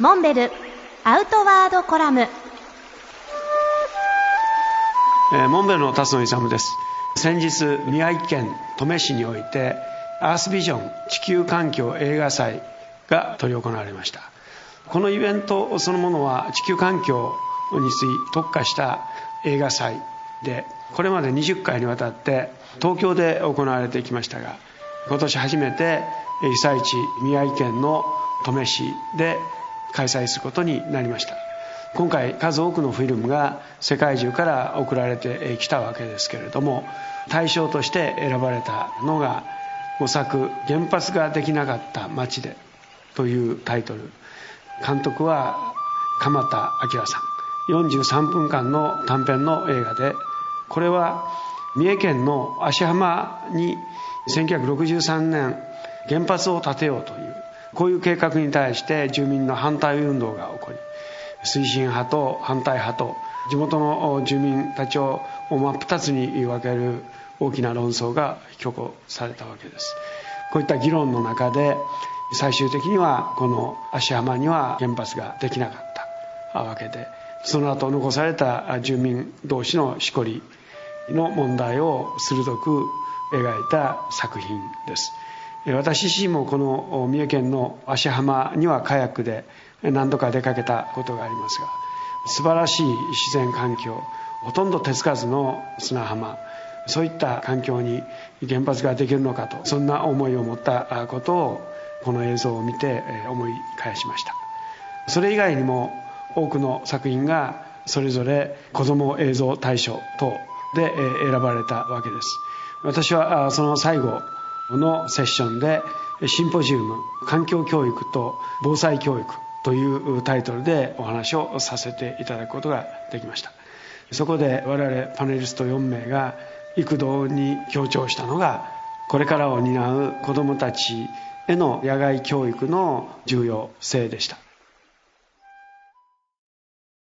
モンベルアウトワードコラム、えー、モンベルの辰野勇です。先日宮城県登米市においてアースビジョン地球環境映画祭が執り行われました。このイベントそのものは地球環境について特化した映画祭でこれまで20回にわたって東京で行われてきましたが今年初めて被災地宮城県の登米市で開催することになりました。今回数多くのフィルムが世界中から送られてきたわけですけれども対象として選ばれたのが5作「原発ができなかった街で」というタイトル。監督は鎌田明さん。43分間の短編の映画でこれは三重県の芦浜に1963年原発を建てようというこういう計画に対して住民の反対運動が起こり推進派と反対派と地元の住民たちを真っ二つに分ける大きな論争が挙行されたわけです。こういった議論の中で最終的にはこの芦浜には原発ができなかったわけでその後残された住民同士のしこりの問題を鋭く描いた作品です。私自身もこの三重県の芦浜にはカヤックで何度か出かけたことがありますが素晴らしい自然環境ほとんど手つかずの砂浜そういった環境に原発ができるのかとそんな思いを持ったことをこの映像を見て思い返しました。それ以外にも多くの作品がそれぞれ子ども映像大賞等で選ばれたわけです。私はその最後のセッションでシンポジウム環境教育と防災教育というタイトルでお話をさせていただくことができました。そこで我々パネリスト4名が幾度に強調したのがこれからを担う子どもたちへの野外教育の重要性でした。